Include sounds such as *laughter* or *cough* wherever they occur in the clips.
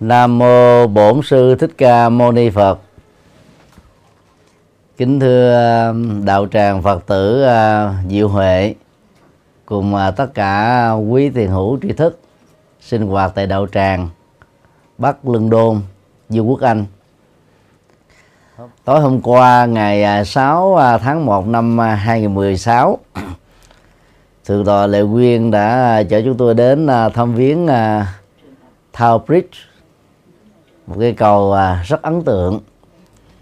Nam mô Bổn sư Thích Ca Mâu Ni Phật. Kính thưa um, đạo tràng Phật tử uh, Diệu Huệ cùng uh, tất cả quý tiền hữu tri thức sinh hoạt tại đạo tràng Bắc Lương Đôn, Dương Quốc Anh. Tối hôm qua ngày uh, 6 tháng 1 năm 2016 *coughs* Thượng tọa Lệ Quyên đã chở chúng tôi đến thăm viếng thao Bridge một cái cầu à, rất ấn tượng.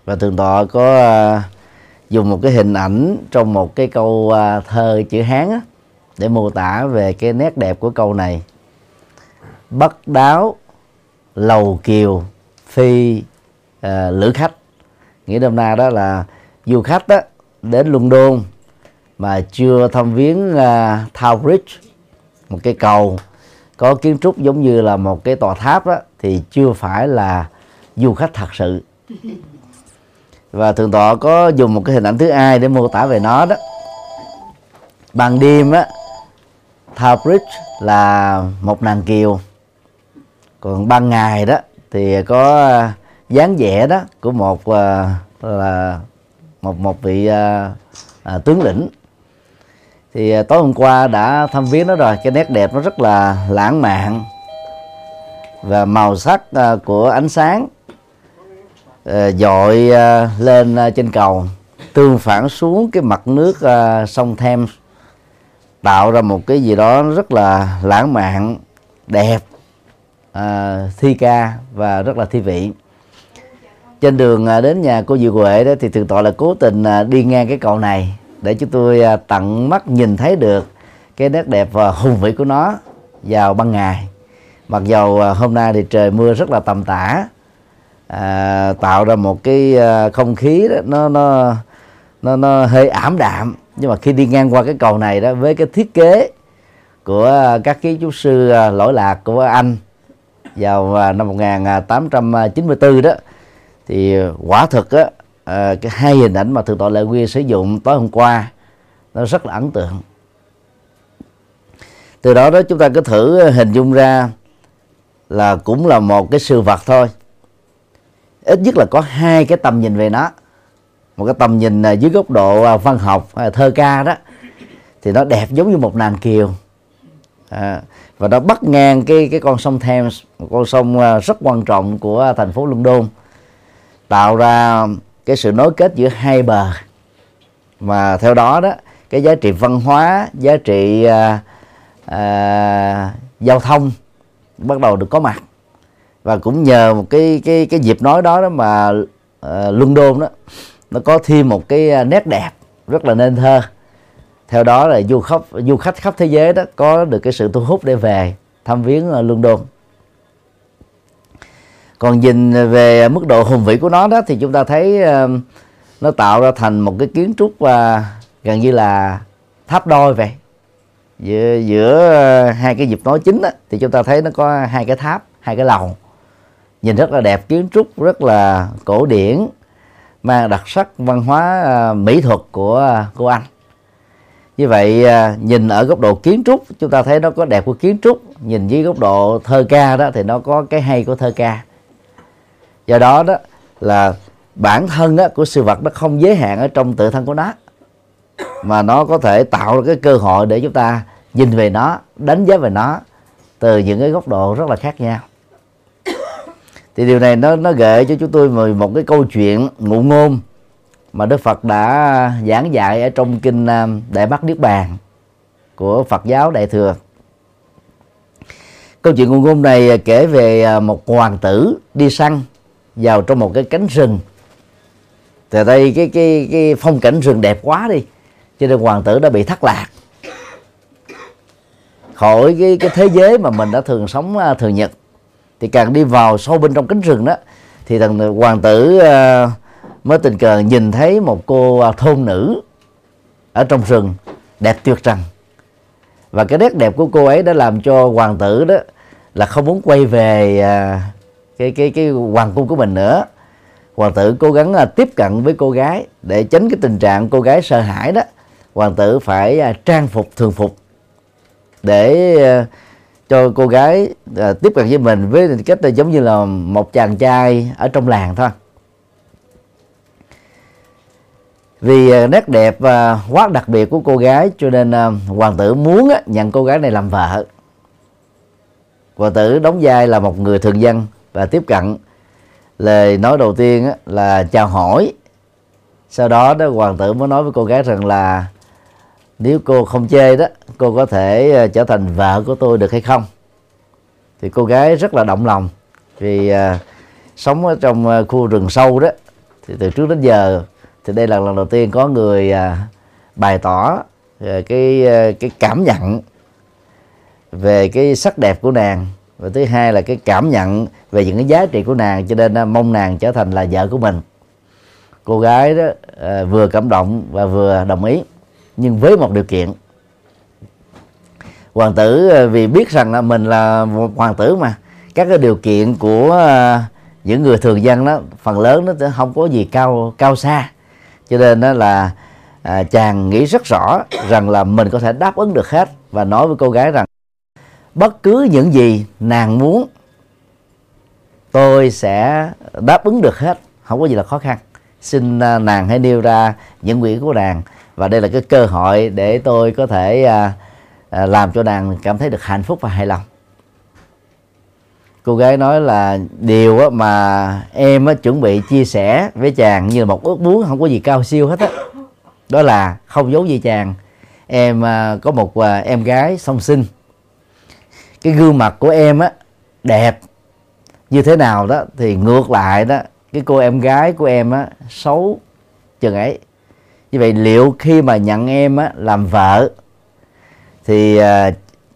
Và thượng tọa có à, dùng một cái hình ảnh trong một cái câu à, thơ chữ hán á, để mô tả về cái nét đẹp của câu này. Bất đáo lầu kiều phi uh, lữ khách. Nghĩa đông nay đó là du khách đó đến London mà chưa thăm viếng uh, Tower Bridge một cái cầu có kiến trúc giống như là một cái tòa tháp đó thì chưa phải là du khách thật sự. Và thượng tọa có dùng một cái hình ảnh thứ hai để mô tả về nó đó. Ban đêm á Tower Bridge là một nàng kiều. Còn ban ngày đó thì có à, dáng vẻ đó của một uh, là một một vị uh, uh, tướng lĩnh. Thì uh, tối hôm qua đã thăm viếng nó rồi cái nét đẹp nó rất là lãng mạn và màu sắc uh, của ánh sáng uh, dội uh, lên uh, trên cầu tương phản xuống cái mặt nước uh, sông Thames tạo ra một cái gì đó rất là lãng mạn đẹp uh, thi ca và rất là thi vị. Trên đường đến nhà cô Diệu Huệ đó thì thường tọa là cố tình đi ngang cái cầu này để chúng tôi tận mắt nhìn thấy được cái nét đẹp và hùng vĩ của nó vào ban ngày mặc dầu à, hôm nay thì trời mưa rất là tầm tã à, tạo ra một cái à, không khí đó, nó nó nó nó hơi ảm đạm. Nhưng mà khi đi ngang qua cái cầu này đó với cái thiết kế của à, các kiến trúc sư lỗi lạc của anh vào năm 1894 đó thì quả thực á cái hai hình ảnh mà thượng tọa lệ quy sử dụng tối hôm qua nó rất là ấn tượng. Từ đó đó chúng ta có thử hình dung ra là cũng là một cái sự vật thôi. Ít nhất là có hai cái tầm nhìn về nó. Một cái tầm nhìn à, dưới góc độ à, văn học à, thơ ca đó thì nó đẹp giống như một nàng kiều. À, và nó bắt ngang cái cái con sông Thames một con sông rất quan trọng của thành phố London tạo ra cái sự nối kết giữa hai bờ. Mà theo đó đó cái giá trị văn hóa giá trị à, à, giao thông bắt đầu được có mặt. Và cũng nhờ một cái cái cái dịp nói đó đó mà ờ, uh, London đó nó có thêm một cái ờ, nét đẹp rất là nên thơ. Theo đó là du khách du khách khắp thế giới đó có được cái sự thu hút để về thăm viếng ờ, London còn nhìn về mức độ hùng vĩ của nó đó thì chúng ta thấy uh, nó tạo ra thành một cái kiến trúc uh, gần như là tháp đôi vậy giữa giữa hai cái dịp nói chính đó, thì chúng ta thấy nó có hai cái tháp hai cái lầu. Nhìn rất là đẹp kiến trúc rất là cổ điển mang đặc sắc văn hóa à, mỹ thuật của của anh. Như vậy à, nhìn ở góc độ kiến trúc chúng ta thấy nó có đẹp của kiến trúc. Nhìn dưới góc độ thơ ca đó thì nó có cái hay của thơ ca. Do đó đó là bản thân đó, của sự vật nó không giới hạn ở trong tự thân của nó mà nó có thể tạo ra cái cơ hội để chúng ta nhìn về nó đánh giá về nó từ những cái góc độ rất là khác nhau thì điều này nó nó gợi cho chúng tôi một cái câu chuyện ngụ ngôn mà Đức Phật đã giảng dạy ở trong kinh à, Đại Bát Niết Bàn của Phật giáo Đại thừa. Câu chuyện ngụ ngôn này kể về à, một hoàng tử đi săn vào trong một cái cánh rừng. Từ đây cái cái cái phong cảnh rừng đẹp quá đi, cho nên hoàng tử đã bị thất lạc. Khỏi cái cái thế giới mà mình đã thường sống à, thường nhật thì càng đi vào sâu bên trong cánh rừng đó thì thằng hoàng tử uh, mới tình cờ nhìn thấy một cô à, thôn nữ ở trong rừng đẹp tuyệt trần. Và cái nét đẹp của cô ấy đã làm cho hoàng tử đó là không muốn quay về uh, cái cái cái hoàng cung của mình nữa. Hoàng tử cố gắng uh, tiếp cận với cô gái để tránh cái tình trạng cô gái sợ hãi đó hoàng tử phải à, trang phục, thường phục để à, cho cô gái à, tiếp cận với mình với cách giống như là một chàng trai ở trong làng thôi. Vì nét đẹp và quá đặc biệt của cô gái cho nên hoàng tử muốn nhận cô gái này làm vợ. Hoàng tử đóng vai là một người thường dân và tiếp cận. Lời nói đầu tiên là chào hỏi. Sau đó đó, hoàng tử mới nói với cô gái rằng là nếu cô không chê đó cô có thể ờ, trở thành vợ của tôi được hay không? Thì cô gái rất là động lòng vì uh, sống ở trong uh, khu rừng sâu đó. Thì từ trước đến giờ thì đây là lần đầu tiên có người uh, bày tỏ uh, cái uh, cái cảm nhận về cái sắc đẹp của nàng. Và thứ hai là cái cảm nhận về những cái giá trị của nàng cho nên uh, mong nàng trở thành là vợ của mình. Cô gái đó uh, vừa cảm động và vừa đồng ý nhưng với một điều kiện. Hoàng tử ờ, vì biết rằng là mình là một hoàng tử mà các cái điều kiện của ờ, những người thường dân đó phần lớn nó không có gì cao cao xa. Cho nên đó là à, chàng nghĩ rất rõ rằng là mình có thể đáp ứng được hết và nói với cô gái rằng bất cứ những gì nàng muốn tôi sẽ đáp ứng được hết không có gì là khó khăn xin à, nàng hãy nêu ra những nguyện của nàng. Và đây là cái cơ hội để tôi có thể à, à, làm cho nàng cảm thấy được hạnh phúc và hài lòng. Cô gái nói là điều mà em chuẩn bị chia sẻ với chàng như là một ước muốn không có gì cao siêu hết á. Đó là không giấu gì chàng. Em à, có một à, em gái song sinh. Cái gương mặt của em á đẹp như thế nào đó thì ngược lại đó cái cô em gái của em á xấu chừng ấy. Như vậy liệu khi mà nhận em á, làm vợ thì à,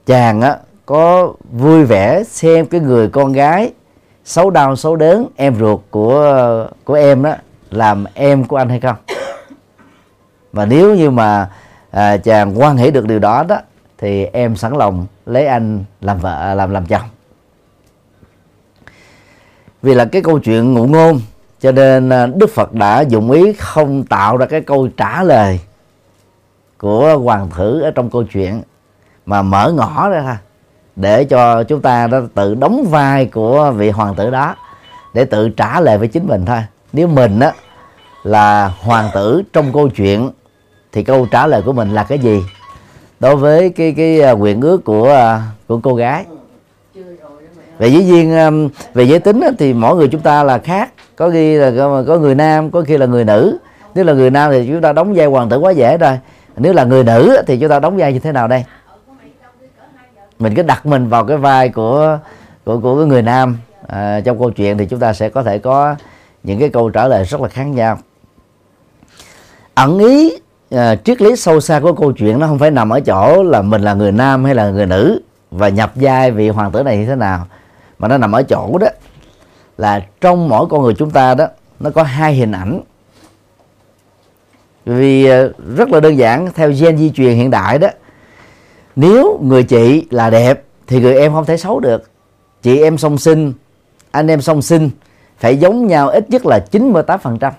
chàng á, có vui vẻ xem cái người con gái xấu đau xấu đớn em ruột của của em đó làm em của anh hay không? Và nếu như mà à, chàng quan hệ được điều đó đó thì em sẵn lòng lấy anh làm vợ làm làm chồng vì là cái câu chuyện ngụ ngôn, cho nên à, đức phật đã dụng ý không tạo ra cái câu trả lời của hoàng thử ở trong câu chuyện, mà mở ngõ ra thôi để cho chúng ta đó tự đóng vai của vị hoàng tử đó, để tự trả lời với chính mình thôi. Nếu mình á, là hoàng tử trong câu chuyện, thì câu trả lời của mình là cái gì? Đối với cái cái à, nguyện ước của à, của cô gái về dĩ nhiên um, về giới tính thì mỗi người chúng ta là khác. Có khi là có, có người nam có khi là người nữ. Nếu là người nam thì chúng ta đóng vai hoàng tử quá dễ rồi. Nếu là người nữ thì chúng ta đóng vai như thế nào đây? Mình cứ đặt mình vào cái vai của của của cái người nam. À, trong câu chuyện thì chúng ta sẽ có thể có những cái câu trả lời rất là khác nhau. Ẩn ý à, triết lý sâu xa của câu chuyện nó không phải nằm ở chỗ là mình là người nam hay là người nữ và nhập vai vị hoàng tử này như thế nào mà nó nằm ở chỗ đó là trong mỗi con người chúng ta đó nó có hai hình ảnh. Vì ờ, rất là đơn giản theo gen di truyền hiện đại đó nếu người chị là đẹp thì người em không thể xấu được. Chị em song sinh anh em song sinh phải giống nhau ít nhất là 98%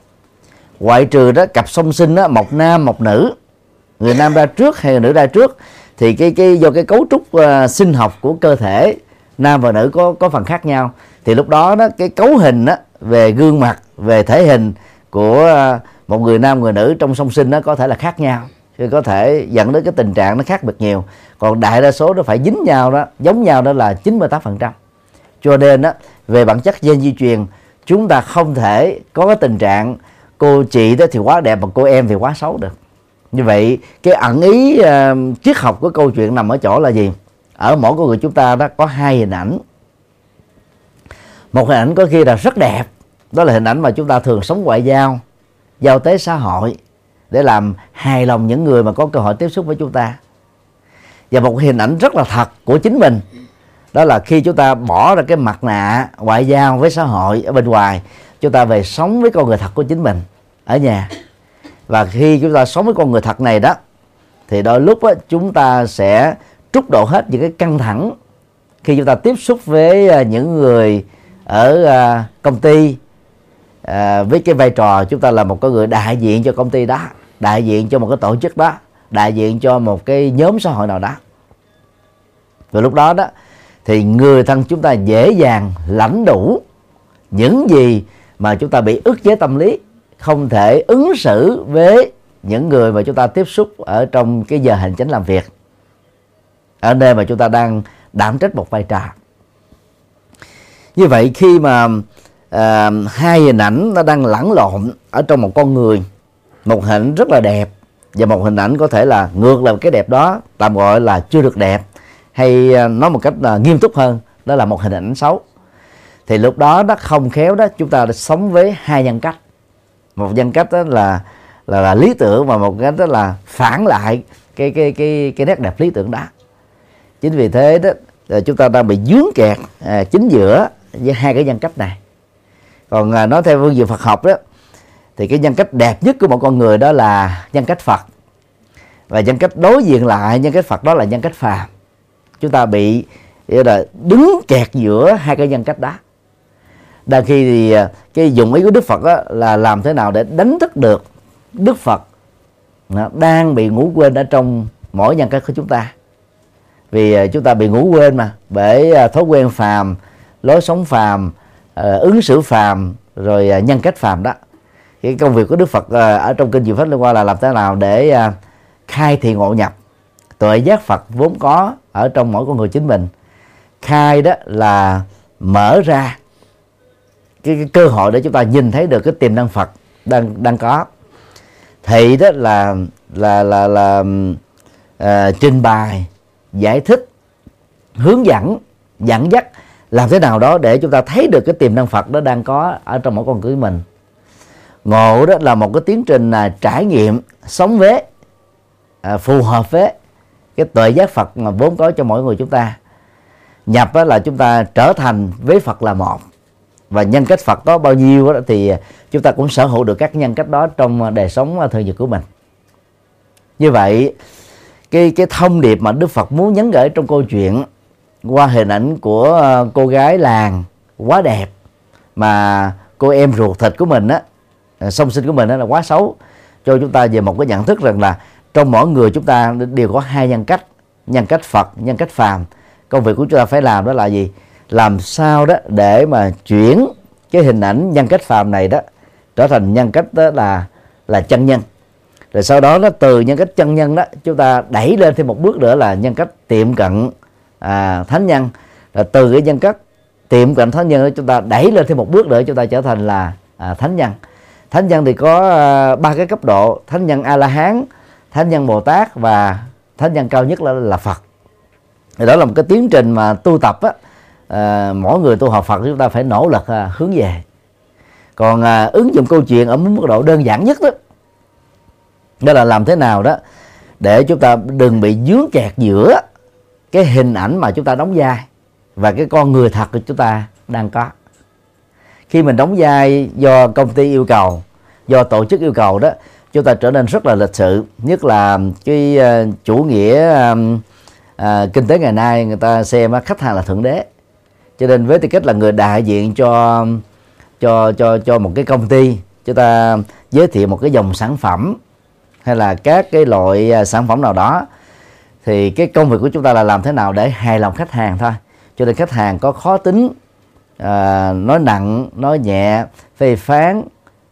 ngoại trừ đó cặp song sinh đó một nam một nữ. Người nam ra trước hay người nữ ra trước thì cái cái do cái cấu trúc uh, sinh học của cơ thể nam và nữ có có phần khác nhau. Thì lúc đó đó cái cấu hình đó, về gương mặt về thể hình của à, một người nam người nữ trong song sinh nó có thể là khác nhau. Thì có thể dẫn đến cái tình trạng nó khác biệt nhiều. Còn đại đa số nó phải dính nhau đó giống nhau đó là 98% cho nên đó về bản chất gen di truyền chúng ta không thể có cái tình trạng cô chị đó thì quá đẹp mà cô em thì quá xấu được. Như vậy cái ẩn ý uh, triết học của câu chuyện nằm ở chỗ là gì? Ở mỗi con người chúng ta đó có hai hình ảnh. Một hình ảnh có khi là rất đẹp đó là hình ảnh mà chúng ta thường sống ngoại giao giao tế xã hội để làm hài lòng những người mà có cơ hội tiếp xúc với chúng ta. Và một hình ảnh rất là thật của chính mình đó là khi chúng ta bỏ ra cái mặt nạ ngoại giao với xã hội ở bên ngoài chúng ta về sống với con người thật của chính mình ở nhà. Và khi chúng ta sống với con người thật này đó thì đôi lúc đó, chúng ta sẽ trút độ hết những cái căng thẳng khi chúng ta tiếp xúc với à, những người ở à, công ty à, với cái vai trò chúng ta là một con người đại diện cho công ty đó, đại diện cho một cái tổ chức đó, đại diện cho một cái nhóm xã hội nào đó. Và lúc đó đó, thì người thân chúng ta dễ dàng lãnh đủ những gì mà chúng ta bị ức chế tâm lý, không thể ứng xử với những người mà chúng ta tiếp xúc ở trong cái giờ hành chính làm việc ở nơi mà chúng ta đang đảm trách một vai trò. Như vậy khi mà à, hai hình ảnh nó đang lẫn lộn ở trong một con người một hình rất là đẹp và một hình ảnh có thể là ngược lại cái đẹp đó tạm gọi là chưa được đẹp hay à, nói một cách là nghiêm túc hơn đó là một hình ảnh xấu. Thì lúc đó nó không khéo đó chúng ta sống với hai nhân cách. Một nhân cách đó là là, là lý tưởng và một cái đó là phản lại cái cái cái cái nét đẹp lý tưởng đó chính vì thế đó chúng ta đang bị dướng kẹt à, chính giữa với hai cái nhân cách này. Còn à, nói theo phương diện Phật học đó thì cái nhân cách đẹp nhất của một con người đó là nhân cách Phật. Và nhân cách đối diện lại nhân cách Phật đó là nhân cách phàm. Chúng ta bị là đứng kẹt giữa hai cái nhân cách đó. Đa khi thì à, cái dụng ý của Đức Phật đó là làm thế nào để đánh thức được Đức Phật à, đang bị ngủ quên ở trong mỗi nhân cách của chúng ta vì à, chúng ta bị ngủ quên mà. Bởi à, thói quen phàm lối sống phàm à, ứng xử phàm rồi nhân cách phàm đó. Cái công việc của Đức Phật ở trong kinh Diệu Pháp Liên quan là làm thế nào để khai thị ngộ nhập. Tuệ giác Phật vốn có ở trong mỗi con người chính mình. Khai đó là mở ra cái, cái cơ hội để chúng ta nhìn thấy được cái tiềm năng Phật đang đang có. Thị đó là là là là uh, trình bày giải thích hướng dẫn dẫn dắt làm thế nào đó để chúng ta thấy được cái tiềm năng Phật đó đang có ở trong mỗi con người mình. Ngộ đó là một cái tiến trình là trải nghiệm sống với à, phù hợp với cái tuệ giác Phật mà vốn có cho mỗi người chúng ta. Nhập đó là chúng ta trở thành với Phật là một. Và nhân cách Phật có bao nhiêu đó, thì chúng ta cũng sở hữu được các nhân cách đó trong đời sống à, thường nhật của mình. Như vậy cái cái thông điệp mà Đức Phật muốn nhấn gửi trong câu chuyện qua hình ảnh của ờ, cô gái làng quá đẹp mà cô em ruột thịt của mình á ờ, song sinh của mình đó là quá xấu. Cho chúng ta về một cái nhận thức rằng là trong mỗi người chúng ta đều có hai nhân cách nhân cách Phật, nhân cách phàm. Công việc của chúng ta phải làm đó là gì? Làm sao đó để mà chuyển cái hình ảnh nhân cách phàm này đó trở thành nhân cách đó là là chân nhân rồi sau đó nó từ nhân cách chân nhân đó chúng ta đẩy lên thêm một bước nữa là nhân cách tiệm cận à, thánh nhân. Là từ cái nhân cách tiệm cận thánh nhân đó chúng ta đẩy lên thêm một bước nữa chúng ta trở thành là à, thánh nhân. Thánh nhân thì có à, ba cái cấp độ thánh nhân a la hán thánh nhân bồ tát và thánh nhân cao nhất là là phật. Thì đó là một cái tiến trình mà tu tập á à, mỗi người tu học Phật chúng ta phải nỗ lực à, hướng về. Còn à, ứng dụng câu chuyện ở mức độ đơn giản nhất đó đó là làm thế nào đó để chúng ta đừng bị dướng kẹt giữa cái hình ảnh mà chúng ta đóng vai và cái con người thật của chúng ta đang có. Khi mình đóng vai do công ty yêu cầu do tổ chức yêu cầu đó chúng ta trở nên rất là lịch sự nhất là cái uh, chủ nghĩa uh, uh, kinh tế ngày nay người ta xem uh, khách hàng là thượng đế. Cho nên với tư cách là người đại diện cho cho cho cho một cái công ty chúng ta giới thiệu một cái dòng sản phẩm hay là các cái loại à, sản phẩm nào đó thì cái công việc của chúng ta là làm thế nào để hài lòng khách hàng thôi. Cho nên khách hàng có khó tính à, nói nặng nói nhẹ phê phán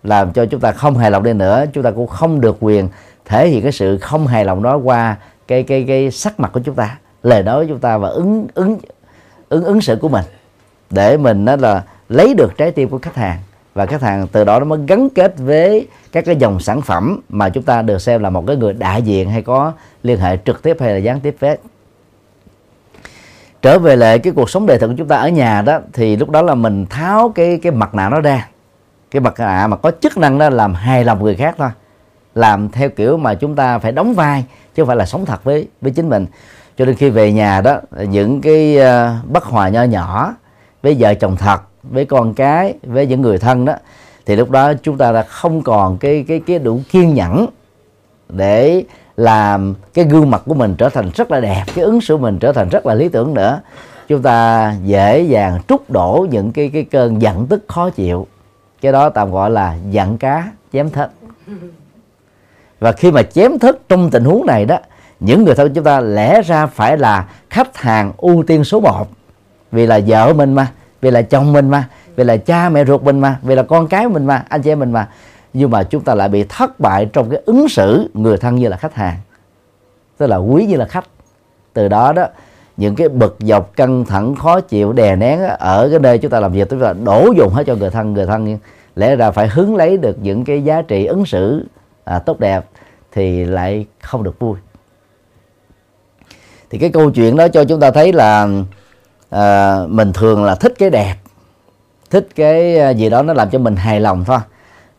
làm cho chúng ta không hài lòng đi nữa. Chúng ta cũng không được quyền thể hiện cái sự không hài lòng đó qua cái cái cái sắc mặt của chúng ta lời nói của chúng ta và ứng ứng ứng ứng xử của mình. Để mình đó là lấy được trái tim của khách hàng và khách hàng từ đó nó mới gắn kết với các cái dòng sản phẩm mà chúng ta được xem là một cái người đại diện hay có liên hệ trực tiếp hay là gián tiếp với trở về lại cái cuộc sống đời thực của chúng ta ở nhà đó, thì lúc đó là mình tháo cái cái mặt nạ nó ra. Cái mặt nạ mà có chức năng đó làm hài lòng người khác thôi. Làm theo kiểu mà chúng ta phải đóng vai, chứ không phải là sống thật với với chính mình. Cho nên khi về nhà đó, những cái ờ, bất hòa nho nhỏ, với vợ chồng thật, với con cái, với những người thân đó thì lúc đó chúng ta đã không còn cái cái cái đủ kiên nhẫn để làm cái gương mặt của mình trở thành rất là đẹp, cái ứng xử mình trở thành rất là lý tưởng nữa. Chúng ta dễ dàng trút đổ những cái cái cơn giận tức khó chịu. Cái đó tạm gọi là giận cá, chém thất và khi mà chém thất trong tình huống này đó, những người thân chúng ta lẽ ra phải là khách hàng ưu tiên số 1 vì là vợ mình mà, vì là chồng mình mà vì là cha mẹ ruột mình mà vì là con cái mình mà anh chị em mình mà. Nhưng mà chúng ta lại bị thất bại trong cái ứng xử người thân như là khách hàng. Tức là quý như là khách. Từ đó đó những cái bực dọc căng thẳng khó chịu đè nén ở cái nơi chúng ta làm việc tức là đổ dồn hết cho người thân người thân. Lẽ ra phải hứng lấy được những cái giá trị ứng xử à, tốt đẹp thì lại không được vui. Thì cái câu chuyện đó cho chúng ta thấy là à, mình thường là thích cái đẹp thích cái à, gì đó nó làm cho mình hài lòng thôi.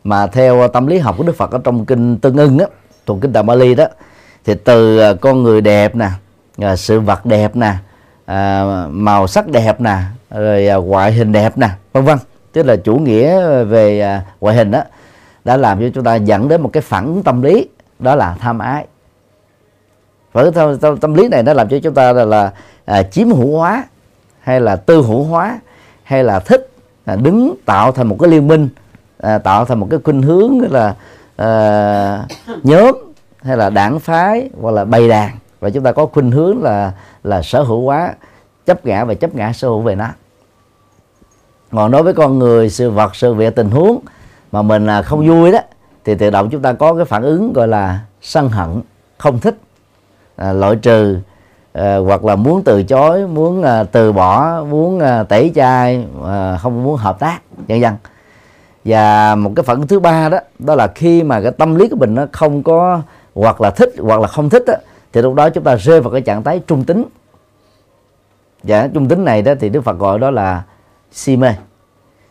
Mà theo à, tâm lý học của Đức Phật ở trong kinh Tương Ưng á thuộc kinh Tạng Bali đó thì từ à, con người đẹp nè sự vật đẹp nè à, màu sắc đẹp nè rồi à, ngoại hình đẹp nè vân vân. Tức là chủ nghĩa về à, ngoại hình đó đã làm cho chúng ta dẫn đến một cái phản tâm lý đó là tham ái. Và cái tâm, tâm lý này nó làm cho chúng ta là, là à, chiếm hữu hóa hay là tư hữu hóa hay là thích à, đứng tạo thành một cái liên minh à, tạo thành một cái khuynh hướng là à, nhóm hay là đảng phái hoặc là bày đàn. Và chúng ta có khuynh hướng là là sở hữu hóa chấp ngã và chấp ngã sở hữu về nó. Còn đối với con người sự vật sự việc tình huống mà mình là không vui đó thì tự động chúng ta có cái phản ứng gọi là sân hận không thích à, loại trừ à, hoặc là muốn từ chối muốn à, từ bỏ muốn à, tẩy chay à, không muốn hợp tác vân vân. Và một cái phần thứ ba đó đó là khi mà cái tâm lý của mình nó không có hoặc là thích hoặc là không thích đó, thì lúc đó chúng ta rơi vào cái trạng thái trung tính. Và trung tính này đó thì đức phật gọi đó là si mê.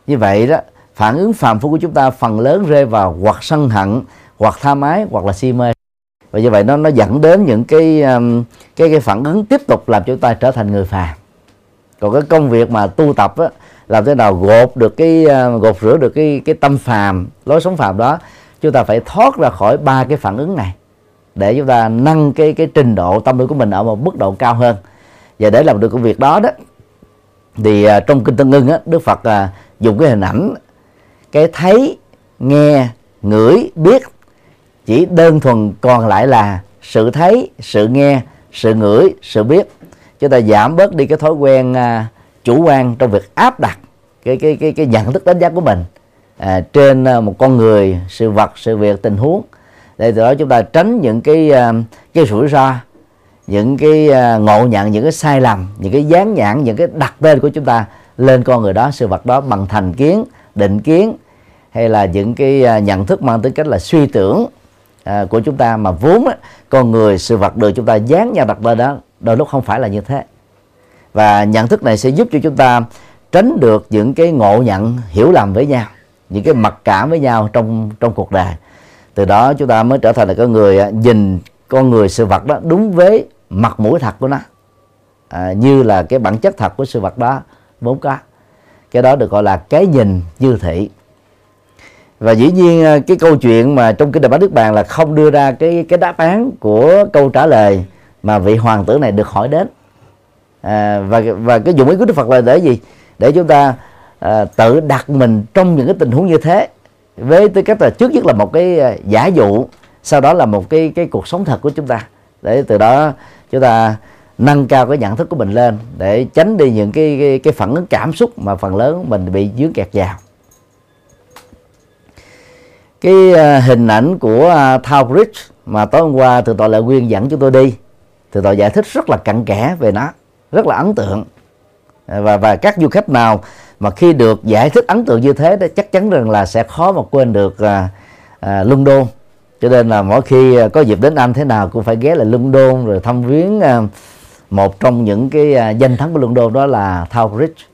Như vậy đó phản ứng phàm phu của chúng ta phần lớn rơi vào hoặc sân hận hoặc tha mái hoặc là si mê và như vậy nó nó dẫn đến những cái um, cái cái phản ứng tiếp tục làm chúng ta trở thành người phàm. Còn cái công việc mà tu tập á, làm thế nào gột được cái um, gột rửa được cái cái tâm phàm lối sống phàm đó chúng ta phải thoát ra khỏi ba cái phản ứng này. Để chúng ta nâng cái cái trình độ tâm lý của mình ở một mức độ cao hơn. Và để làm được công việc đó đó thì uh, trong kinh tân ngưng á đức phật uh, dùng cái hình ảnh cái thấy nghe ngửi biết chỉ đơn thuần còn lại là sự thấy sự nghe sự ngửi sự biết. Chúng ta giảm bớt đi cái thói quen à, chủ quan trong việc áp đặt cái cái cái cái nhận thức đánh giá của mình à, trên à, một con người sự vật sự việc tình huống. Để từ đó chúng ta tránh những cái à, cái rủi ro những cái ngộ nhận những cái sai lầm những cái dán nhãn những cái đặt tên của chúng ta lên con người đó sự vật đó bằng thành kiến định kiến hay là những cái nhận thức mang tính cách là suy tưởng à, của chúng ta mà vốn á, con người sự vật được chúng ta dán nhau đặt lên đó đôi lúc không phải là như thế. Và nhận thức này sẽ giúp cho chúng ta tránh được những cái ngộ nhận hiểu lầm với nhau những cái mặc cảm với nhau trong trong cuộc đời. Từ đó chúng ta mới trở thành là con người à, nhìn con người sự vật đó đúng với mặt mũi thật của nó. À, như là cái bản chất thật của sự vật đó vốn có. Cái đó được gọi là cái nhìn dư thị và dĩ nhiên à, cái câu chuyện mà trong kinh đại bá đức bàn là không đưa ra cái cái đáp án của câu trả lời mà vị hoàng tử này được hỏi đến. À, và và cái dụng ý của đức phật là để gì? Để chúng ta à, tự đặt mình trong những cái tình huống như thế. Với tư cách là trước nhất là một cái à, giả dụ sau đó là một cái cái cuộc sống thật của chúng ta. Để từ đó chúng ta nâng cao cái nhận thức của mình lên để tránh đi những cái cái, cái phản ứng cảm xúc mà phần lớn mình bị dướng kẹt vào cái ờ, hình ảnh của ờ, Tower Bridge mà tối hôm qua từ tòa lệ quyên dẫn chúng tôi đi từ tòa giải thích rất là cặn kẽ về nó rất là ấn tượng. Ờ, và và các du khách nào mà khi được giải thích ấn tượng như thế đó chắc chắn rằng là sẽ khó mà quên được à, à, London cho nên là mỗi khi có dịp đến Anh thế nào cũng phải ghé lại London rồi thăm viếng à, một trong những cái à, danh thắng của London đó là Tower Bridge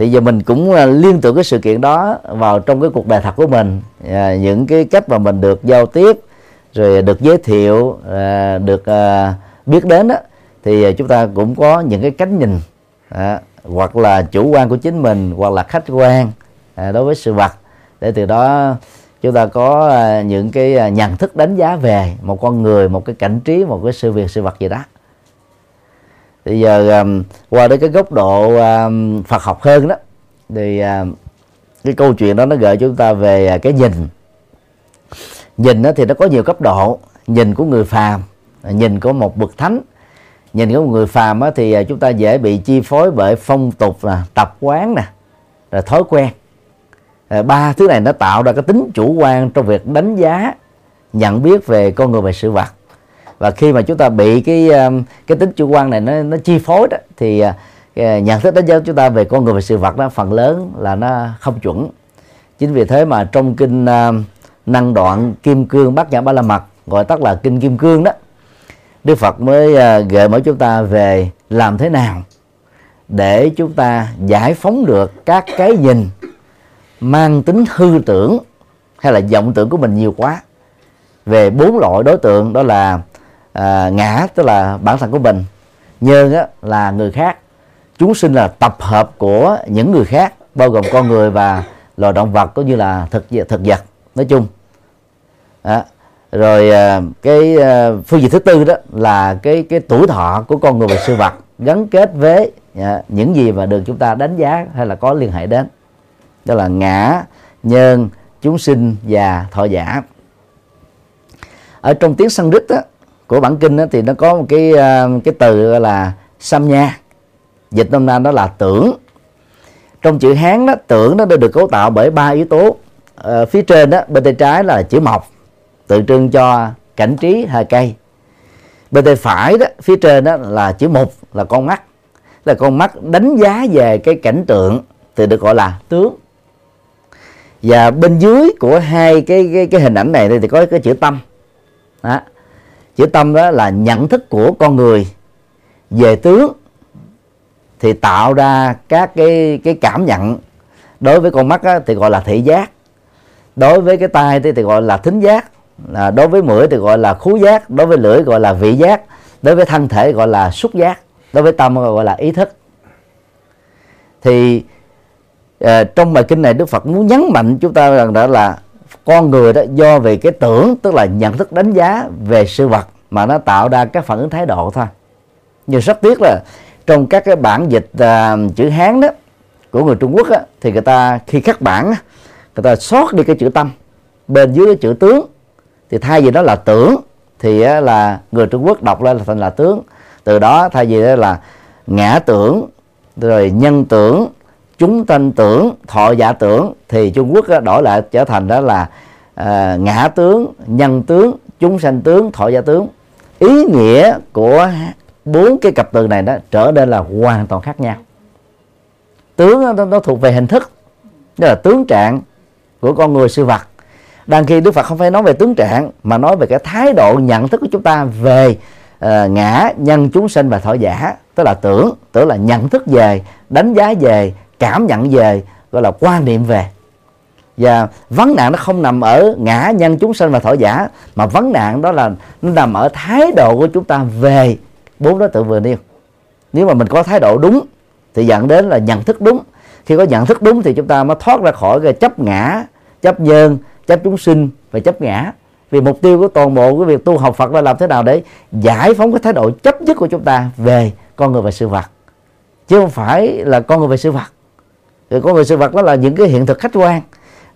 thì giờ mình cũng à, liên tưởng cái sự kiện đó vào trong cái cuộc đời thật của mình. À, những cái cách mà mình được giao tiếp rồi được giới thiệu à, được à, biết đến đó thì à, chúng ta cũng có những cái cách nhìn à, hoặc là chủ quan của chính mình hoặc là khách quan à, đối với sự vật. Để từ đó chúng ta có à, những cái à, nhận thức đánh giá về một con người một cái cảnh trí một cái sự việc sự vật gì đó bây giờ um, qua đến cái góc độ um, Phật học hơn đó thì um, cái câu chuyện đó nó gợi chúng ta về à, cái nhìn. Nhìn đó thì nó có nhiều cấp độ. Nhìn của người phàm nhìn của một bậc thánh. Nhìn của một người phàm á, thì à, chúng ta dễ bị chi phối bởi phong tục là tập quán nè rồi thói quen. À, ba thứ này nó tạo ra cái tính chủ quan trong việc đánh giá nhận biết về con người và sự vật và khi mà chúng ta bị cái um, cái tính chủ quan này nó nó chi phối đó, thì uh, uh, nhận thức đánh giá chúng ta về con người và sự vật đó, phần lớn là nó không chuẩn. Chính vì thế mà trong kinh um, năng đoạn kim cương bát nhã ba la mật, gọi tắt là kinh kim cương đó, Đức Phật mới uh, gợi mở chúng ta về làm thế nào để chúng ta giải phóng được các cái nhìn mang tính hư tưởng hay là vọng tưởng của mình nhiều quá về bốn loại đối tượng, đó là à, ngã tức là bản thân của mình. Nhân á, là người khác. Chúng sinh là tập hợp của những người khác bao gồm con người và loài động vật cũng như là thực thực vật nói chung. À, rồi à, cái à, phương diện thứ tư đó là cái cái tuổi thọ của con người và sự vật gắn kết với à, những gì mà được chúng ta đánh giá hay là có liên hệ đến. Đó là ngã nhân chúng sinh và thọ giả. Ở trong tiếng Sanskrit đó của bản kinh đó thì nó có một cái ờ, cái từ là samnya. Dịch nôm na đó là tưởng. Trong chữ hán đó tưởng nó được cấu tạo bởi ba yếu tố. Ở phía trên đó bên tay trái là chữ mộc tượng trưng cho cảnh trí hai cây. Bên tay phải đó phía trên đó là chữ mục là con mắt. Là con mắt đánh giá về cái cảnh tượng thì được gọi là tướng. Và bên dưới của hai cái cái, cái hình ảnh này thì có cái chữ tâm. Đó chữ tâm đó là nhận thức của con người. Về tướng thì tạo ra các cái cái cảm nhận. Đối với con mắt á, thì gọi là thị giác. Đối với cái tai thì, thì gọi là thính giác. À, đối với mũi thì gọi là khú giác. Đối với lưỡi gọi là vị giác. Đối với thân thể gọi là xúc giác. Đối với tâm gọi là ý thức. Thì à, trong bài kinh này đức phật muốn nhấn mạnh chúng ta rằng đó là con người đó do về cái tưởng tức là nhận thức đánh giá về sự vật mà nó tạo ra các phản ứng thái độ thôi. Nhưng rất tiếc là trong các cái bản dịch à, chữ hán đó của người trung quốc á, thì người ta khi khắc bản người ta xót đi cái chữ tâm. Bên dưới cái chữ tướng thì thay vì đó là tưởng thì là người Trung Quốc đọc lên là thành là tướng. Từ đó thay vì đó là ngã tưởng rồi nhân tưởng chúng thanh tưởng thọ giả tưởng thì Trung Quốc đổi lại trở thành đó là à, ngã tướng nhân tướng chúng sanh tướng thọ giả tướng. Ý nghĩa của bốn cái cặp từ này đó trở nên là hoàn toàn khác nhau. Tướng nó, nó thuộc về hình thức đó là tướng trạng của con người sư vật. Đang khi đức phật không phải nói về tướng trạng mà nói về cái thái độ nhận thức của chúng ta về uh, ngã nhân chúng sinh và thọ giả. Tức là tưởng tức là nhận thức về đánh giá về cảm nhận về, gọi là quan niệm về. Và vấn nạn nó không nằm ở ngã nhân chúng sinh và thọ giả, mà vấn nạn đó là nó nằm ở thái độ của chúng ta về bốn đối tượng vừa nêu. Nếu mà mình có thái độ đúng, thì dẫn đến là nhận thức đúng. Khi có nhận thức đúng thì chúng ta mới thoát ra khỏi cái chấp ngã, chấp nhân chấp chúng sinh và chấp ngã. Vì mục tiêu của toàn bộ cái việc tu học Phật là làm thế nào để giải phóng cái thái độ chấp nhất của chúng ta về con người và sự vật. Chứ không phải là con người về sự vật thì con người sự vật đó là những cái hiện thực khách quan.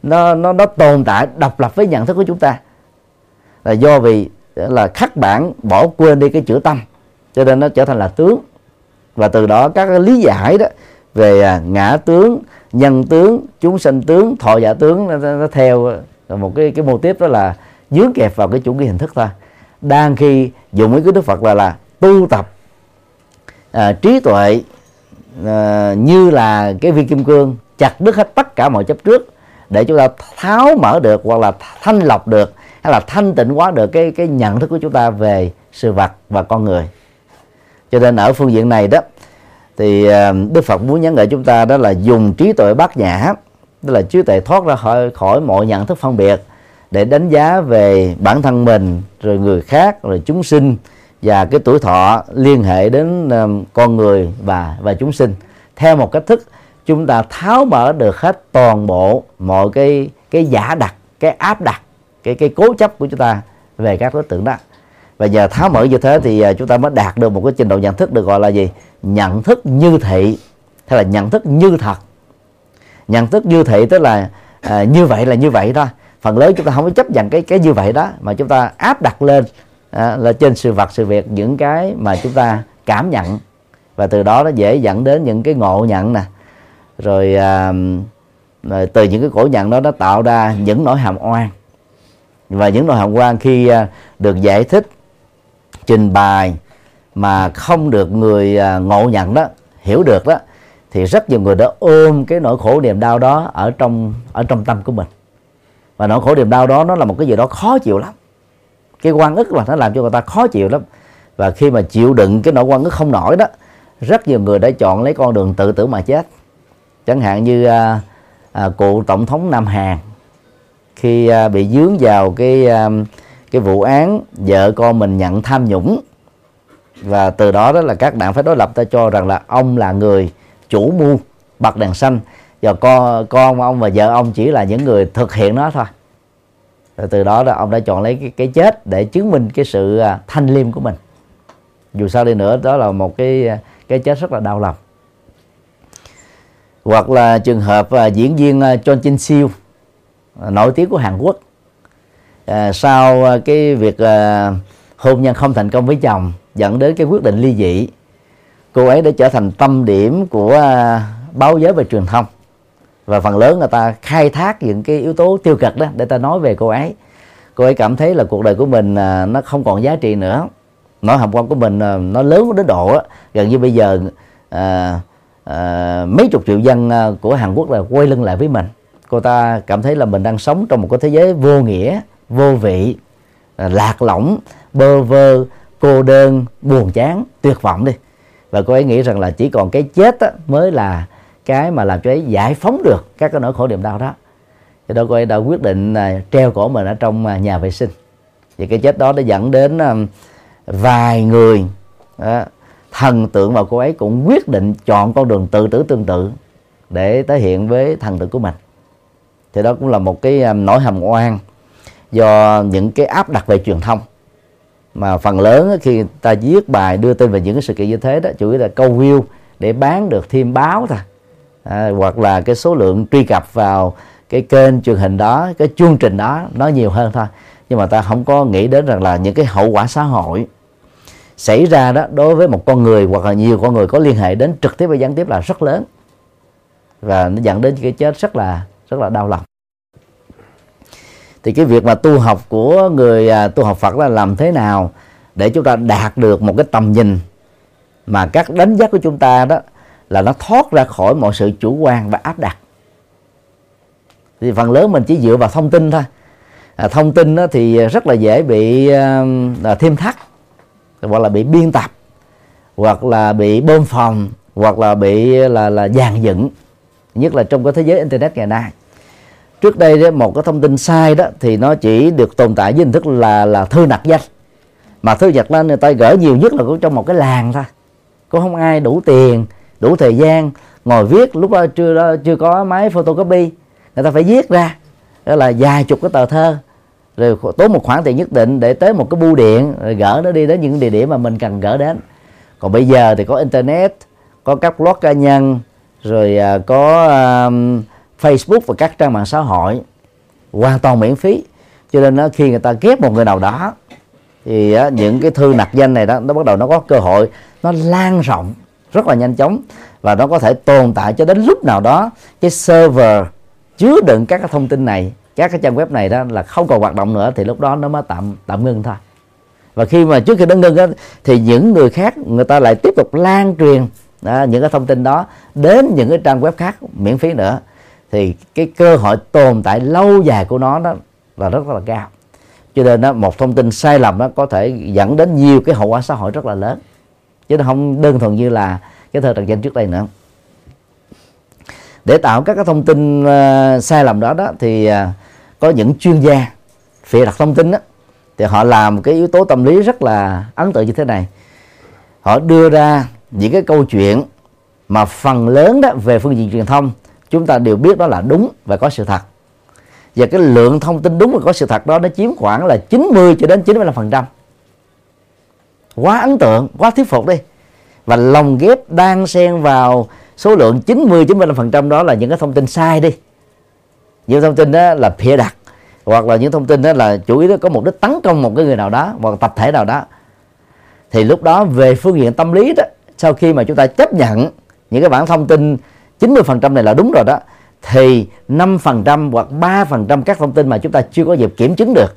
Nó nó nó tồn tại độc lập với nhận thức của chúng ta. Là do vì là khắc bản bỏ quên đi cái chữ tâm. Cho nên nó trở thành là tướng. Và từ đó các cái lý giải đó về à, ngã tướng nhân tướng chúng sanh tướng thọ giả tướng nó, nó theo à, một cái cái mô tiếp đó là dướng kẹp vào cái chủ nghĩa hình thức thôi. Đang khi dùng ý của đức phật là là tu tập à, trí tuệ uh, như là cái viên kim cương chặt đứt hết tất cả mọi chấp trước để chúng ta tháo mở được hoặc là thanh lọc được hay là thanh tịnh hóa được cái cái nhận thức của chúng ta về sự vật và con người. Cho nên ở phương diện này đó thì ờ, đức phật muốn nhắn gửi chúng ta đó là dùng trí tuệ bát nhã tức là trí tuệ thoát ra khỏi khỏi mọi nhận thức phân biệt để đánh giá về bản thân mình rồi người khác rồi chúng sinh và cái tuổi thọ liên hệ đến um, con người và và chúng sinh. Theo một cách thức chúng ta tháo mở được hết toàn bộ mọi cái cái giả đặt cái áp đặt cái cái cố chấp của chúng ta về các đối tượng đó. Và nhờ tháo mở như thế thì à, chúng ta mới đạt được một cái trình độ nhận thức được gọi là gì? Nhận thức như thị hay là nhận thức như thật. Nhận thức như thị tức là à, như vậy là như vậy thôi. Phần lớn chúng ta không có chấp nhận cái cái như vậy đó mà chúng ta áp đặt lên à, là trên sự vật sự việc những cái mà chúng ta cảm nhận. Và từ đó nó dễ dẫn đến những cái ngộ nhận nè. Rồi, à, rồi từ những cái cổ nhận đó nó tạo ra những nỗi hàm oan. Và những nỗi hàm oan khi à, được giải thích trình bày mà không được người à, ngộ nhận đó hiểu được đó thì rất nhiều người đã ôm cái nỗi khổ niềm đau đó ở trong ở trong tâm của mình. Và nỗi khổ niềm đau đó nó là một cái gì đó khó chịu lắm cái quan ức là nó làm cho người ta khó chịu lắm. Và khi mà chịu đựng cái nỗi quan ức không nổi đó rất nhiều người đã chọn lấy con đường tự tử mà chết. Chẳng hạn như à, à, cụ tổng thống Nam Hàn khi à, bị dướng vào cái à, cái vụ án vợ con mình nhận tham nhũng. Và từ đó đó là các đảng phái đối lập ta cho rằng là ông là người chủ mưu bật đèn xanh. Và con con ông và vợ ông chỉ là những người thực hiện nó thôi rồi từ đó là ông đã chọn lấy cái, cái chết để chứng minh cái sự à, thanh liêm của mình. Dù sao đi nữa đó là một cái à, cái chết rất là đau lòng. Hoặc là trường hợp uh, diễn viên uh, Chon Jin Siêu uh, nổi tiếng của Hàn Quốc. Uh, sau uh, cái việc uh, hôn nhân không thành công với chồng dẫn đến cái quyết định ly dị cô ấy đã trở thành tâm điểm của uh, báo giới và truyền thông và phần lớn người ta khai thác những cái yếu tố tiêu cực đó để ta nói về cô ấy. Cô ấy cảm thấy là cuộc đời của mình à, nó không còn giá trị nữa. Nỗi hàm quan của mình à, nó lớn đến độ uh, gần như bây giờ à, à, mấy chục triệu dân à, của Hàn Quốc là quay lưng lại với mình. Cô ta cảm thấy là mình đang sống trong một cái thế giới vô nghĩa vô vị lạc lõng bơ vơ cô đơn buồn chán tuyệt vọng đi. Và cô ấy nghĩ rằng là chỉ còn cái chết á, mới là cái mà làm cho ấy giải phóng được các cái nỗi khổ niềm đau đó. Thì đó cô ấy đã quyết định à, treo cổ mình ở trong à, nhà vệ sinh. Và cái chết đó đã dẫn đến à, vài người thần tượng và cô ấy cũng quyết định chọn con đường tự tử tương tự để thể hiện với thần tượng của mình. Thì đó cũng là một cái nỗi hầm oan do những cái áp đặt về truyền thông. Mà phần lớn khi ta viết bài đưa tin về những cái sự kiện như thế đó, chủ yếu là câu view để bán được thêm báo thôi à, hoặc là cái số lượng truy cập vào cái kênh truyền hình đó cái chương trình đó nó nhiều hơn thôi. Nhưng mà ta không có nghĩ đến rằng là những cái hậu quả xã hội xảy ra đó đối với một con người hoặc là nhiều con người có liên hệ đến trực tiếp và gián tiếp là rất lớn. Và nó dẫn đến cái chết rất là rất là đau lòng. Thì cái việc mà tu học của người à, tu học Phật là làm thế nào để chúng ta đạt được một cái tầm nhìn mà các đánh giá của chúng ta đó là nó thoát ra khỏi mọi sự chủ quan và áp đặt. Thì phần lớn mình chỉ dựa vào thông tin thôi. À, thông tin đó thì rất là dễ bị uh, thêm thắt hoặc là bị biên tập hoặc là bị bơm phòng hoặc là bị là là dàn dựng nhất là trong cái thế giới internet ngày nay. Trước đây một cái thông tin sai đó thì nó chỉ được tồn tại với hình thức là là thư nặc danh. Mà thư nhật lên người ta gửi nhiều nhất là cũng trong một cái làng thôi. Cũng không ai đủ tiền đủ thời gian ngồi viết lúc đó chưa đó, chưa có máy photocopy người ta phải viết ra. Đó là vài chục cái tờ thơ. Rồi tốn một khoản tiền nhất định để tới một cái bưu điện rồi gỡ nó đi đến những địa điểm mà mình cần gỡ đến. Còn bây giờ thì có internet có các blog cá nhân rồi à, có um, Facebook và các trang mạng xã hội. Hoàn toàn miễn phí. Cho nên đó, khi người ta ghép một người nào đó thì á, những cái thư nặc danh này đó nó bắt đầu nó có cơ hội nó lan rộng rất là nhanh chóng và nó có thể tồn tại cho đến lúc nào đó cái server chứa đựng các cái thông tin này các cái trang web này đó là không còn hoạt động nữa thì lúc đó nó mới tạm tạm ngưng thôi. Và khi mà trước khi nó ngưng đó, thì những người khác người ta lại tiếp tục lan truyền đó, những cái thông tin đó đến những cái trang web khác miễn phí nữa. Thì cái cơ hội tồn tại lâu dài của nó đó là rất là cao. Cho nên đó, một thông tin sai lầm nó có thể dẫn đến nhiều cái hậu quả xã hội rất là lớn chứ nó không đơn thuần như là cái thơ trần danh trước đây nữa. Để tạo các cái thông tin uh, sai lầm đó đó thì uh, có những chuyên gia phê đặt thông tin đó thì họ làm cái yếu tố tâm lý rất là ấn tượng như thế này. Họ đưa ra những cái câu chuyện mà phần lớn đó về phương diện truyền thông chúng ta đều biết đó là đúng và có sự thật. Và cái lượng thông tin đúng và có sự thật đó nó chiếm khoảng là 90 cho đến 95 phần trăm quá ấn tượng, quá thuyết phục đi. Và lồng ghép đang xen vào số lượng 90 95 phần trăm đó là những cái thông tin sai đi. Những thông tin đó là bịa đặt, hoặc là những thông tin đó là chủ yếu đó có mục đích tấn công một cái người nào đó, hoặc tập thể nào đó. Thì lúc đó về phương diện tâm lý đó, sau khi mà chúng ta chấp nhận những cái bản thông tin 90% này là đúng rồi đó, thì 5% hoặc 3% các thông tin mà chúng ta chưa có dịp kiểm chứng được,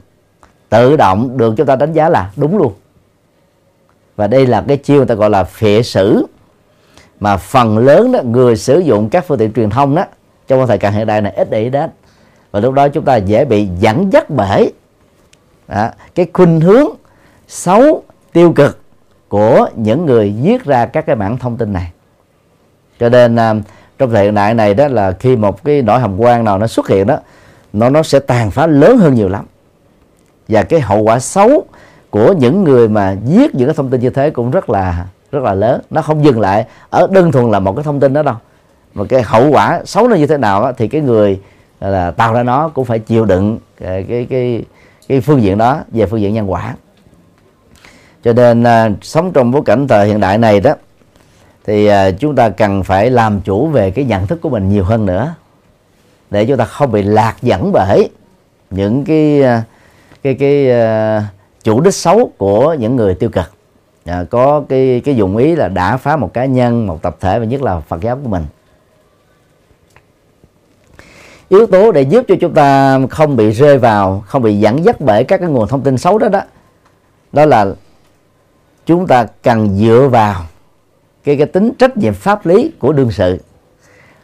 tự động được chúng ta đánh giá là đúng luôn và đây là cái chiêu người ta gọi là phệ sử. Mà phần lớn đó người sử dụng các phương tiện truyền thông đó trong thời kỳ hiện đại này ít để ý đến. Và lúc đó chúng ta dễ bị dẫn dắt bởi đó, cái khuynh hướng xấu tiêu cực của những người viết ra các cái bản thông tin này. Cho nên à, trong thời hiện đại này đó là khi một cái nỗi hầm quan nào nó xuất hiện đó nó nó sẽ tàn phá lớn hơn nhiều lắm. Và cái hậu quả xấu của những người mà viết những cái thông tin như thế cũng rất là rất là lớn. Nó không dừng lại ở đơn thuần là một cái thông tin đó đâu. Mà cái hậu quả xấu nó như thế nào đó, thì cái người là tạo ra nó cũng phải chịu đựng cái cái cái, cái phương diện đó về phương diện nhân quả. Cho nên à, sống trong bối cảnh thời hiện đại này đó thì à, chúng ta cần phải làm chủ về cái nhận thức của mình nhiều hơn nữa. Để chúng ta không bị lạc dẫn bởi những cái à, cái cái cái chủ đích xấu của những người tiêu cực. À, có cái cái dụng ý là đã phá một cá nhân một tập thể và nhất là Phật giáo của mình. Yếu tố để giúp cho chúng ta không bị rơi vào không bị dẫn dắt bởi các cái nguồn thông tin xấu đó đó đó là chúng ta cần dựa vào cái cái tính trách nhiệm pháp lý của đương sự.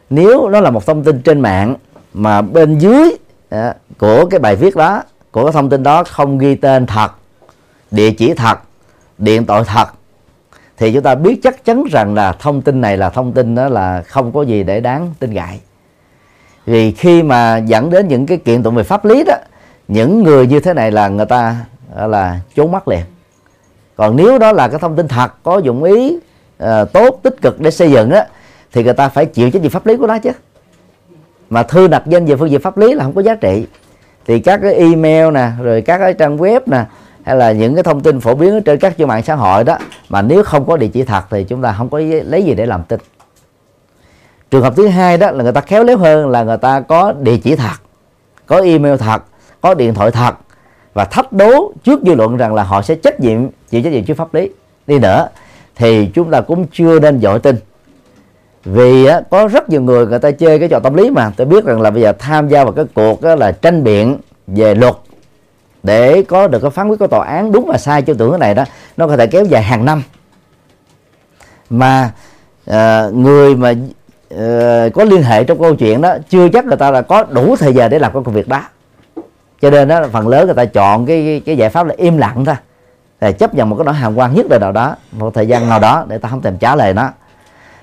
Nếu nó là một thông tin trên mạng mà bên dưới à, của cái bài viết đó của cái thông tin đó không ghi tên thật địa chỉ thật điện thoại thật. Thì chúng ta biết chắc chắn rằng là thông tin này là thông tin đó là không có gì để đáng tin cậy vì khi mà dẫn đến những cái kiện tụng về pháp lý đó những người như thế này là người ta là trốn mắt liền. Còn nếu đó là cái thông tin thật có dụng ý uh, tốt tích cực để xây dựng đó, thì người ta phải chịu trách nhiệm pháp lý của nó chứ. Mà thư đặt danh về phương diện pháp lý là không có giá trị. Thì các cái email nè rồi các cái trang web nè hay là những cái thông tin phổ biến trên các trang mạng xã hội đó mà nếu không có địa chỉ thật thì chúng ta không có lấy gì để làm tin. Trường hợp thứ hai đó là người ta khéo léo hơn là người ta có địa chỉ thật có email thật có điện thoại thật và thách đố trước dư luận rằng là họ sẽ trách nhiệm chịu trách nhiệm trước pháp lý. Đi nữa thì chúng ta cũng chưa nên dội tin. Vì á, có rất nhiều người người ta chơi cái trò tâm lý mà tôi biết rằng là bây giờ tham gia vào cái cuộc đó là tranh biện về luật để có được cái phán quyết của tòa án đúng và sai cho tưởng cái này đó nó có thể kéo dài hàng năm. Mà uh, người mà uh, có liên hệ trong câu chuyện đó chưa chắc người ta là có đủ thời giờ để làm cái công việc đó. Cho nên đó phần lớn người ta chọn cái cái, giải pháp là im lặng thôi. Là chấp nhận một cái nỗi hàm quan nhất đời nào đó một thời gian nào đó để ta không thèm trả lời nó.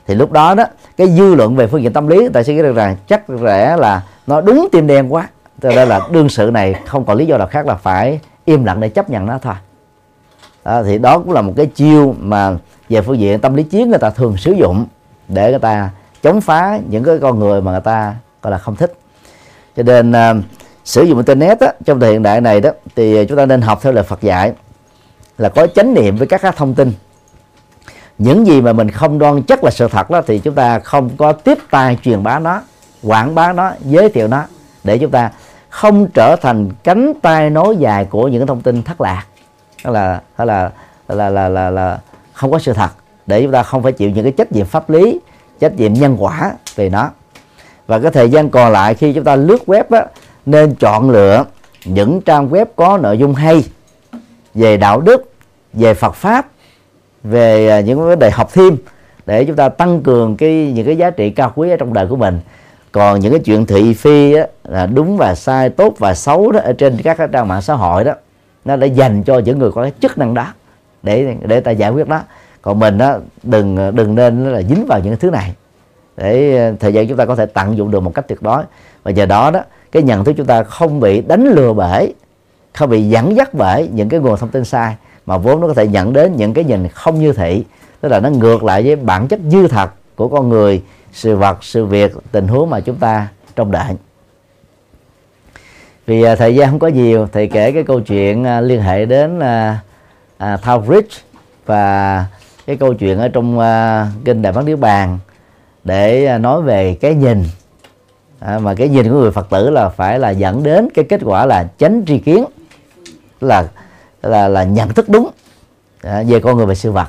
Thì lúc đó đó cái dư luận về phương diện tâm lý người ta sẽ nghĩ rằng chắc rẻ là nó đúng tim đen quá cho nên là đương sự này không còn lý do nào khác là phải im lặng để chấp nhận nó thôi. Đó, thì đó cũng là một cái chiêu mà về phương diện tâm lý chiến người ta thường sử dụng để người ta chống phá những cái con người mà người ta gọi là không thích. Cho nên uh, sử dụng internet á, trong thời hiện đại này đó thì chúng ta nên học theo lời Phật dạy là có chánh niệm với các, các thông tin. Những gì mà mình không đoan chắc là sự thật đó thì chúng ta không có tiếp tay truyền bá nó quảng bá nó giới thiệu nó để chúng ta không trở thành cánh tay nối dài của những thông tin thất lạc. Hay là hay là là là là, là không có sự thật. Để chúng ta không phải chịu những cái trách nhiệm pháp lý trách nhiệm nhân quả về nó. Và cái thời gian còn lại khi chúng ta lướt web á, nên chọn lựa những trang web có nội dung hay về đạo đức về Phật pháp về à, những vấn đề học thêm để chúng ta tăng cường cái những cái giá trị cao quý ở trong đời của mình còn những cái chuyện thị phi á, là đúng và sai tốt và xấu đó ở trên các cái trang mạng xã hội đó nó đã dành cho những người có cái chức năng đó để để ta giải quyết đó. Còn mình đó đừng đừng nên là dính vào những thứ này. Để ờ, thời gian chúng ta có thể tận dụng được một cách tuyệt đối. Và nhờ đó đó cái nhận thức chúng ta không bị đánh lừa bởi không bị dẫn dắt bởi những cái nguồn thông tin sai mà vốn nó có thể dẫn đến những cái nhìn không như thị. Tức là nó ngược lại với bản chất dư thật của con người sự vật sự việc tình huống mà chúng ta trông đợi. Vì à, thời gian không có nhiều thầy kể cái câu chuyện à, liên hệ đến à, à, Thao Rich và cái câu chuyện ở trong à, kinh Đại Bát Niết Bàn để à, nói về cái nhìn. À, mà cái nhìn của người Phật tử là phải là dẫn đến cái kết quả là chánh tri kiến là là là nhận thức đúng à, về con người và sự vật.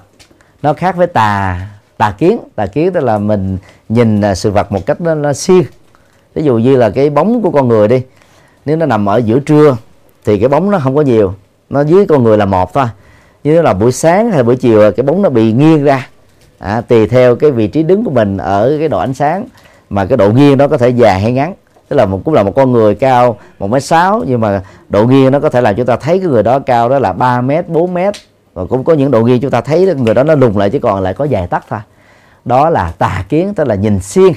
Nó khác với tà tà kiến. Tà kiến tức là mình nhìn à, sự vật một cách nó, nó siêu. Ví dụ như là cái bóng của con người đi. Nếu nó nằm ở giữa trưa thì cái bóng nó không có nhiều. Nó dưới con người là một thôi. Như là buổi sáng hay buổi chiều à, cái bóng nó bị nghiêng ra. À, tùy theo cái vị trí đứng của mình ở cái độ ánh sáng. Mà cái độ nghiêng nó có thể dài hay ngắn. Tức là một cũng là một con người cao một mét sáu nhưng mà độ nghiêng nó có thể làm chúng ta thấy cái người đó cao đó là 3 mét 4 mét và cũng có những độ ghi chúng ta thấy người đó nó lùng lại chứ còn lại có dài tắt thôi. Đó là tà kiến tức là nhìn xiên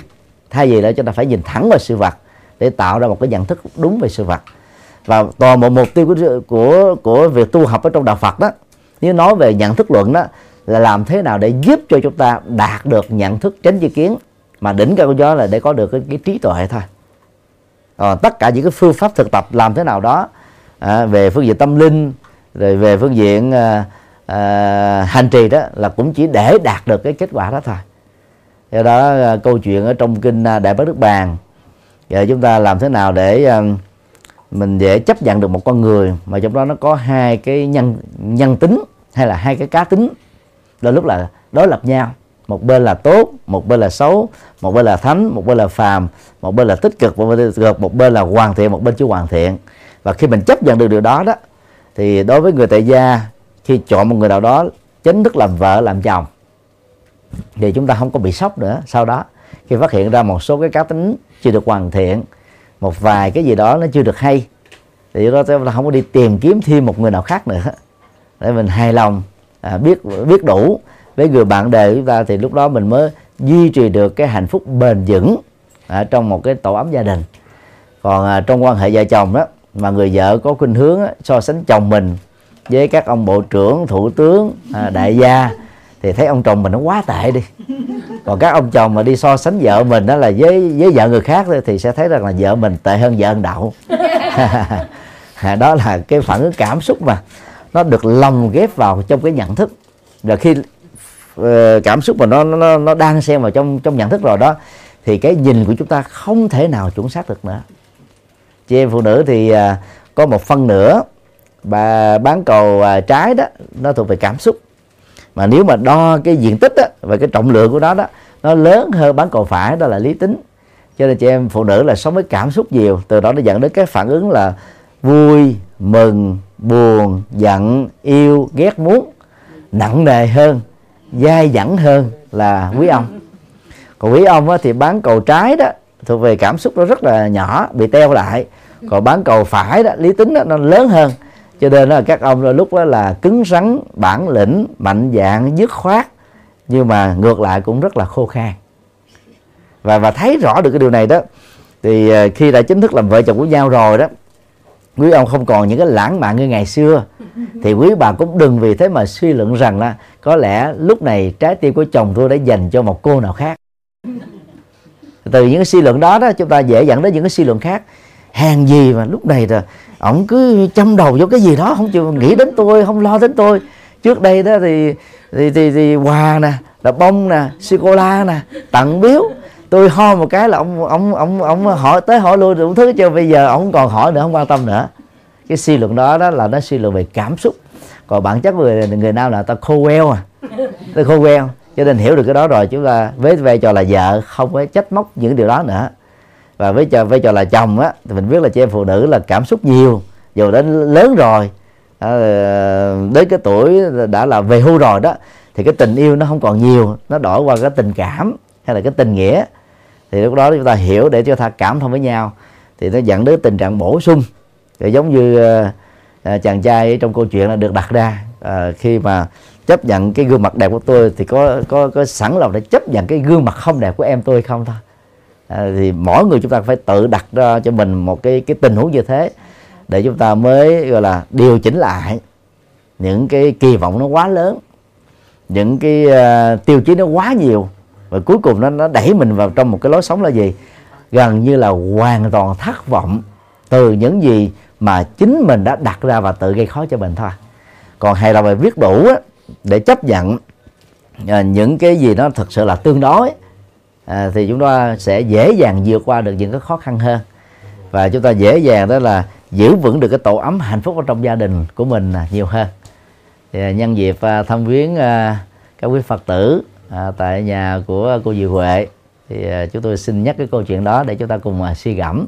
thay vì là chúng ta phải nhìn thẳng vào sự vật để tạo ra một cái nhận thức đúng về sự vật. Và toàn bộ mục tiêu của của của việc tu học ở trong đạo Phật đó nếu nói về nhận thức luận đó là làm thế nào để giúp cho chúng ta đạt được nhận thức tránh chi kiến mà đỉnh cao của gió là để có được cái, cái trí tuệ thôi. À, tất cả những cái phương pháp thực tập làm thế nào đó à, về phương diện tâm linh rồi về phương diện à, à, hành trì đó là cũng chỉ để đạt được cái kết quả đó thôi. Do đó à, câu chuyện ở trong kinh à, đại bác đức bàn giờ chúng ta làm thế nào để à, mình dễ chấp nhận được một con người mà trong đó nó có hai cái nhân nhân tính hay là hai cái cá tính. Đôi lúc là đối lập nhau một bên là tốt một bên là xấu một bên là thánh một bên là phàm một bên là tích cực một bên là tích cực một bên là hoàn thiện một bên chưa hoàn thiện. Và khi mình chấp nhận được điều đó đó thì đối với người tại gia khi chọn một người nào đó chính thức làm vợ làm chồng thì chúng ta không có bị sốc nữa. Sau đó khi phát hiện ra một số cái cá tính chưa được hoàn thiện một vài cái gì đó nó chưa được hay thì đó chúng ta không có đi tìm kiếm thêm một người nào khác nữa. Để mình hài lòng à, biết biết đủ với người bạn đời của chúng ta thì lúc đó mình mới duy trì được cái hạnh phúc bền vững à, trong một cái tổ ấm gia đình. Còn à, trong quan hệ vợ chồng đó mà người vợ có khuynh hướng á, so sánh chồng mình với các ông bộ trưởng thủ tướng à, đại gia thì thấy ông chồng mình nó quá tệ đi. Còn các ông chồng mà đi so sánh vợ mình đó là với với vợ người khác thì sẽ thấy rằng là vợ mình tệ hơn vợ ông đậu. *laughs* À, đó là cái phản ứng cảm xúc mà nó được lồng ghép vào trong cái nhận thức. Rồi khi ờ, cảm xúc mà nó nó nó đang xen vào trong trong nhận thức rồi đó thì cái nhìn của chúng ta không thể nào chuẩn xác được nữa. Chị em phụ nữ thì à, có một phân nửa bà bán cầu à, trái đó nó thuộc về cảm xúc. Mà nếu mà đo cái diện tích đó, và cái trọng lượng của nó đó nó lớn hơn bán cầu phải đó là lý tính. Cho nên chị em phụ nữ là sống với cảm xúc nhiều từ đó nó dẫn đến cái phản ứng là vui mừng buồn giận yêu ghét muốn. Nặng nề hơn dai dẳng hơn là quý ông. Còn quý ông thì bán cầu trái đó thuộc về cảm xúc nó rất là nhỏ bị teo lại. Còn bán cầu phải đó lý tính đó, nó lớn hơn cho nên là các ông lúc đó là cứng rắn, bản lĩnh, mạnh dạng dứt khoát, nhưng mà ngược lại cũng rất là khô khan. Và và thấy rõ được cái điều này đó, thì ờ, khi đã chính thức làm vợ chồng của nhau rồi đó, quý ông không còn những cái lãng mạn như ngày xưa. Thì quý bà cũng đừng vì thế mà suy luận rằng là có lẽ lúc này trái tim của chồng tôi đã dành cho một cô nào khác. Từ những cái suy luận đó đó, chúng ta dễ dẫn đến những cái suy luận khác. Hàng gì mà lúc này rồi ổng cứ chăm đầu vô cái gì đó không chịu nghĩ đến tôi không lo đến tôi. Trước đây đó thì thì thì, thì quà nè là bông nè sô cô la nè tặng biếu. Tôi ho một cái là ông ông ông ông hỏi tới hỏi lui đủ thứ cho bây giờ ông còn hỏi nữa không quan tâm nữa. Cái suy luận đó đó là nó suy luận về cảm xúc. Còn bản chất người người nào là ta khô queo à. Ta khô queo cho nên hiểu được cái đó rồi. Chúng ta với vai trò là vợ không có trách móc những điều đó nữa và với trò với trò là chồng á thì mình biết là chị em phụ nữ là cảm xúc nhiều. Dù đến lớn rồi à, đến cái tuổi đã là về hưu rồi đó thì cái tình yêu nó không còn nhiều nó đổi qua cái tình cảm hay là cái tình nghĩa. Thì lúc đó chúng ta hiểu để cho ta cảm thông với nhau thì nó dẫn đến tình trạng bổ sung. Thì giống như à, à, chàng trai trong câu chuyện là được đặt ra à, khi mà chấp nhận cái gương mặt đẹp của tôi thì có có có sẵn lòng để chấp nhận cái gương mặt không đẹp của em tôi không thôi à, thì mỗi người chúng ta phải tự đặt ra cho mình một cái cái tình huống như thế để chúng ta mới gọi là điều chỉnh lại những cái kỳ vọng nó quá lớn những cái uh, tiêu chí nó quá nhiều và cuối cùng nó nó đẩy mình vào trong một cái lối sống là gì? Gần như là hoàn toàn thất vọng từ những gì mà chính mình đã đặt ra và tự gây khó cho mình thôi. Còn hay là phải viết đủ á, để chấp nhận à, những cái gì nó thực sự là tương đối à, thì chúng ta sẽ dễ dàng vượt qua được những cái khó khăn hơn. Và chúng ta dễ dàng đó là giữ vững được cái tổ ấm hạnh phúc ở trong gia đình của mình nhiều hơn. Thì à, nhân dịp à, thăm viếng à, các quý phật tử tại nhà của cô Diệu Huệ thì chúng tôi xin nhắc cái câu chuyện đó để chúng ta cùng suy gẫm.